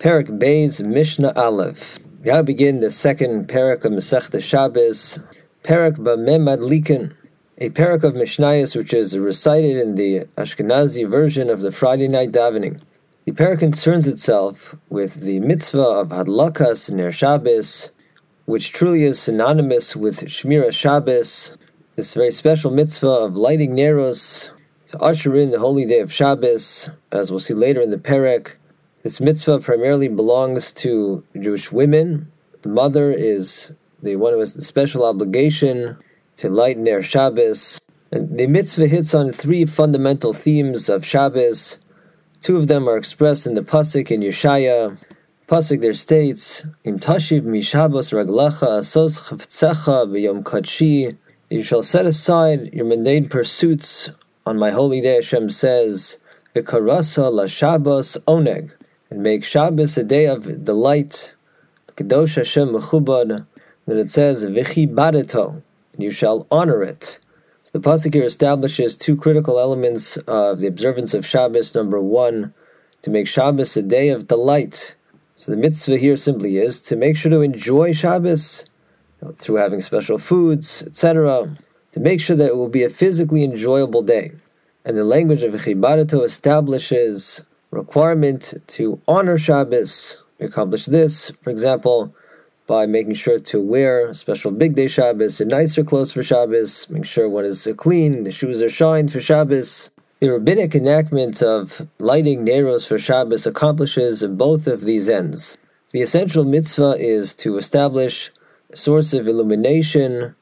Perak Beis Mishnah Aleph. Now begin the second parak of Masechta Shabbos, Parak Bameh Madlikin, a parak of Mishnayos which is recited in the Ashkenazi version of the Friday night davening. The parak concerns itself with the mitzvah of Hadlakas Ner Shabbos, which truly is synonymous with Shmira Shabbos, this very special mitzvah of lighting neros to usher in the holy day of Shabbos, as we'll see later in the parak. This mitzvah primarily belongs to Jewish women. The mother is the one who has the special obligation to light Ner Shabbos. And the mitzvah hits on three fundamental themes of Shabbos. Two of them are expressed in the pasuk in Yeshaya. Pasuk there states, "Im tashiv mishabos raglacha asos chavtzecha b'yom kadshi." You shall set aside your mundane pursuits on my holy day. Hashem says, "V'karasa la Shabbos oneg." And make Shabbos a day of delight, Kadosh Hashem Mechubad, then it says, Vichi Badeto, and you shall honor it. So the Pasuk here establishes two critical elements of the observance of Shabbos. Number one, to make Shabbos a day of delight. So the mitzvah here simply is to make sure to enjoy Shabbos through having special foods, etc., to make sure that it will be a physically enjoyable day. And the language of Vichi establishes requirement to honor Shabbos. We accomplish this, for example, by making sure to wear special bigdei Shabbos and nicer clothes for Shabbos, make sure one is clean, the shoes are shined for Shabbos. The rabbinic enactment of lighting neros for Shabbos accomplishes both of these ends. The essential mitzvah is to establish a source of illumination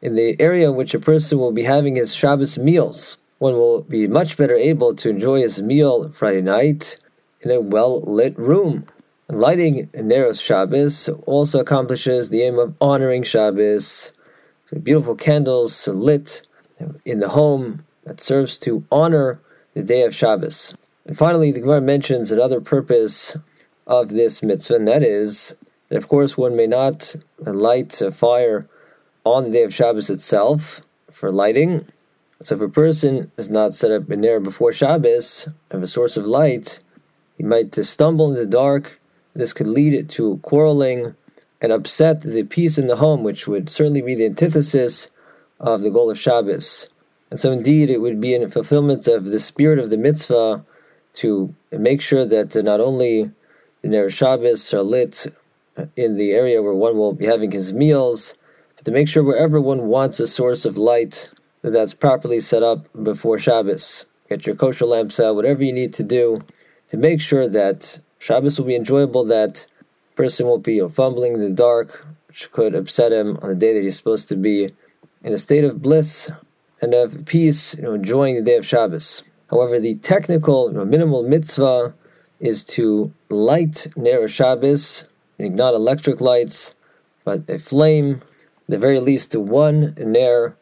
in the area in which a person will be having his Shabbos meals one will be much better able to enjoy his meal Friday night in a well lit room. Lighting Neros Shabbos also accomplishes the aim of honoring Shabbos. So beautiful candles lit in the home that serves to honor the day of Shabbos. And finally, the Gemara mentions another purpose of this mitzvah, and that is that, of course, one may not light a fire on the day of Shabbos itself for lighting, so if a person is not set up in there before Shabbos of a source of light, he might just stumble in the dark. This could lead to quarreling and upset the peace in the home, which would certainly be the antithesis of the goal of Shabbos. And so, indeed, it would be in fulfillment of the spirit of the mitzvah to make sure that not only the Ner Shabbos are lit in the area where one will be having his meals, but to make sure wherever one wants a source of light that's properly set up before Shabbos. Get your kosher lamps out, whatever you need to do to make sure that Shabbos will be enjoyable, that person won't be fumbling in the dark, which could upset him on the day that he's supposed to be in a state of bliss and of peace, you know, enjoying the day of Shabbos. However, the technical, you know, minimal mitzvah is to light Ner Shabbos, not electric lights, but a flame, the very least to one Ner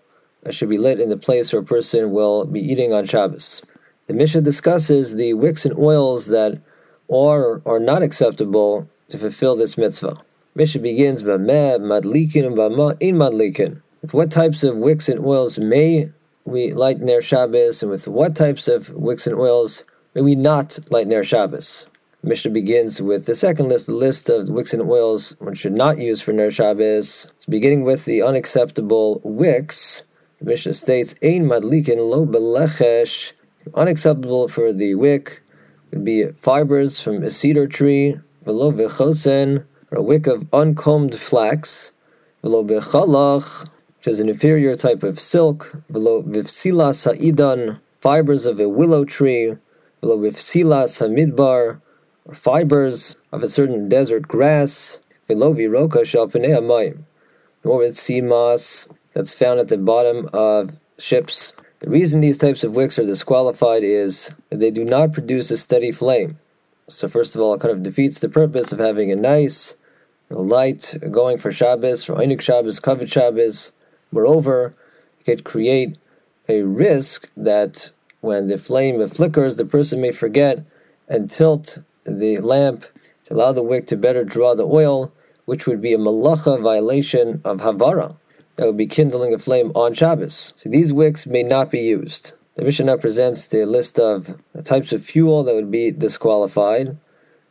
should be lit in the place where a person will be eating on Shabbos. The Mishnah discusses the wicks and oils that are or are not acceptable to fulfill this mitzvah. Mishnah begins madlikin in. With what types of wicks and oils may we light Ner Shabbos, and with what types of wicks and oils may we not light Ner Shabbos? Mishnah begins with the second list, the list of wicks and oils one should not use for Ner Shabbos. So beginning with the unacceptable wicks, the Mishnah states, Ein madlikin lo belechesh, unacceptable for the wick. Would be fibers from a cedar tree, velo vechosen, or a wick of uncombed flax, velo bechalach, which is an inferior type of silk, velo vivsilas ha'idan, fibers of a willow tree, velo vivsilas hamidbar, or fibers of a certain desert grass, velo viroka shalpenei amayim, nor with sea moss, that's found at the bottom of ships. The reason these types of wicks are disqualified is they do not produce a steady flame. So, first of all, it kind of defeats the purpose of having a nice light going for Shabbos, for Einik Shabbos, Kavod Shabbos. Moreover, it could create a risk that when the flame flickers, the person may forget and tilt the lamp to allow the wick to better draw the oil, which would be a malacha violation of Havara that would be kindling a flame on Shabbos. So these wicks may not be used. The Mishnah presents the list of the types of fuel that would be disqualified.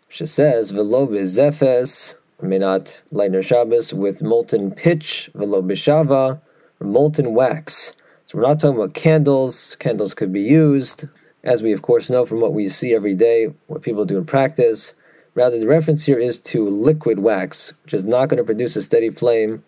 She says, Velo bezefes, may not light Ner Shabbos with molten pitch, velo bishava, or molten wax. So we're not talking about candles. Candles could be used, as we of course know from what we see every day, what people do in practice. Rather, the reference here is to liquid wax, which is not going to produce a steady flame.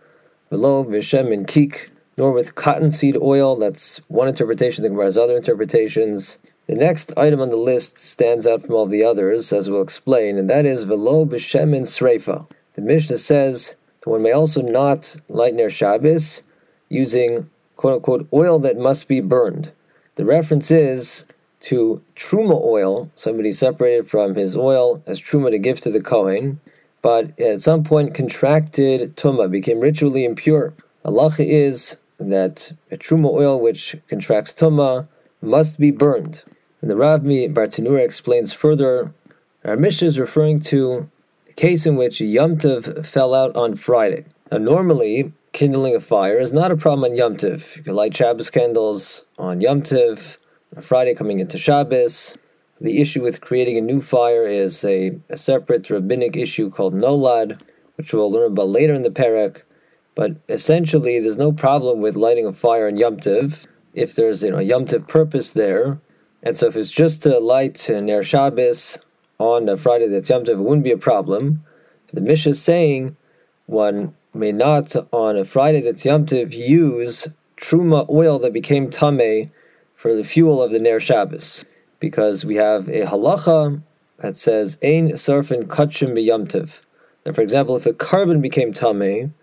Velo vishemen kik, nor with cottonseed oil. That's one interpretation. The Gemara has other interpretations. The next item on the list stands out from all the others, as we'll explain, and that is velo b'shemin sreifa. The Mishnah says that one may also not light ner Shabbos using quote unquote oil that must be burned. The reference is to truma oil, somebody separated from his oil as truma to give to the Kohen, but at some point contracted tuma, became ritually impure. Allah is that a truma oil which contracts tuma must be burned. And the Rav MiBartenura explains further, our Mishnah is referring to a case in which Yom Tov fell out on Friday. Now normally, kindling a fire is not a problem on Yom Tov. You can light Shabbos candles on Yom Tov, on Friday coming into Shabbos. The issue with creating a new fire is a, a separate rabbinic issue called Nolad, which we'll learn about later in the Perek. But essentially, there's no problem with lighting a fire in Yom Tov if there's you know a Yom Tov purpose there. And so if it's just to light Ner Shabbos on a Friday that's Yom Tov, it wouldn't be a problem. The Mishnah is saying one may not on a Friday that's Yom Tov use truma oil that became tame for the fuel of the Ner Shabbos, because we have a halacha that says ein sarfin kachim Tov. Now, for example, if a korban became tame,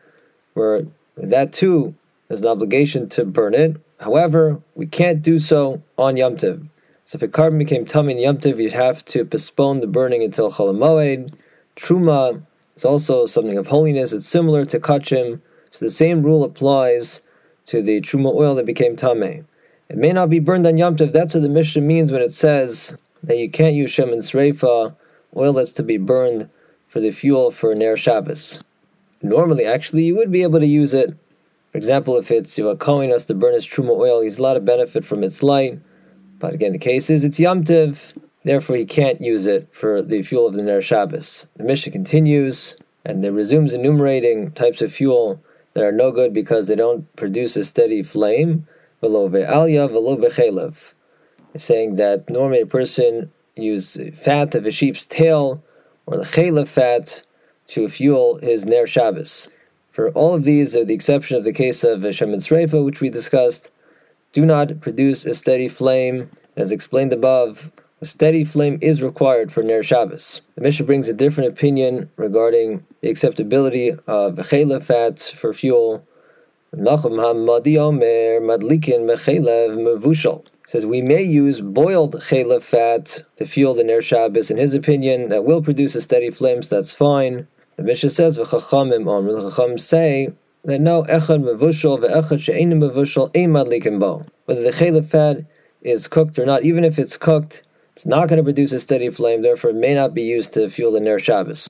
where that too is an obligation to burn it. However, we can't do so on Yom Tov. So if a korban became tame in Yom Tov, you'd have to postpone the burning until Chol Moed. Truma is also something of holiness. It's similar to kachim, so the same rule applies to the truma oil that became tame. It may not be burned on Yom Tov. That's what the Mishnah means when it says that you can't use shem sreifa, oil that's to be burned for the fuel for Ner Shabbos. Normally, actually, you would be able to use it. For example, if it's you know, calling us to burn his truma oil, he's a lot of benefit from its light. But again, the case is it's Yom Tov, therefore he can't use it for the fuel of the Ner Shabbos. The Mishnah continues, and it resumes enumerating types of fuel that are no good because they don't produce a steady flame. Velo velo. Saying that normally a person use fat of a sheep's tail or the chelev fat to fuel his Ner Shabbos. For all of these, with the exception of the case of Shemin Sreifa, which we discussed, do not produce a steady flame. As explained above, a steady flame is required for Ner Shabbos. The Mishnah brings a different opinion regarding the acceptability of chaylev fats for fuel. Nachum Hamadi Madlikin Mechelev Mevushal says we may use boiled chaylev fat to fuel the Ner Shabbos. In his opinion, that will produce a steady flame, so that's fine. The Mishnah says v'chachamim Omer. The Chacham say that no echad mevushal ve'echad she'enim mevushal ein madlikin bo. Whether the chaylev fat is cooked or not, even if it's cooked, it's not going to produce a steady flame. Therefore, it may not be used to fuel the ner Shabbos.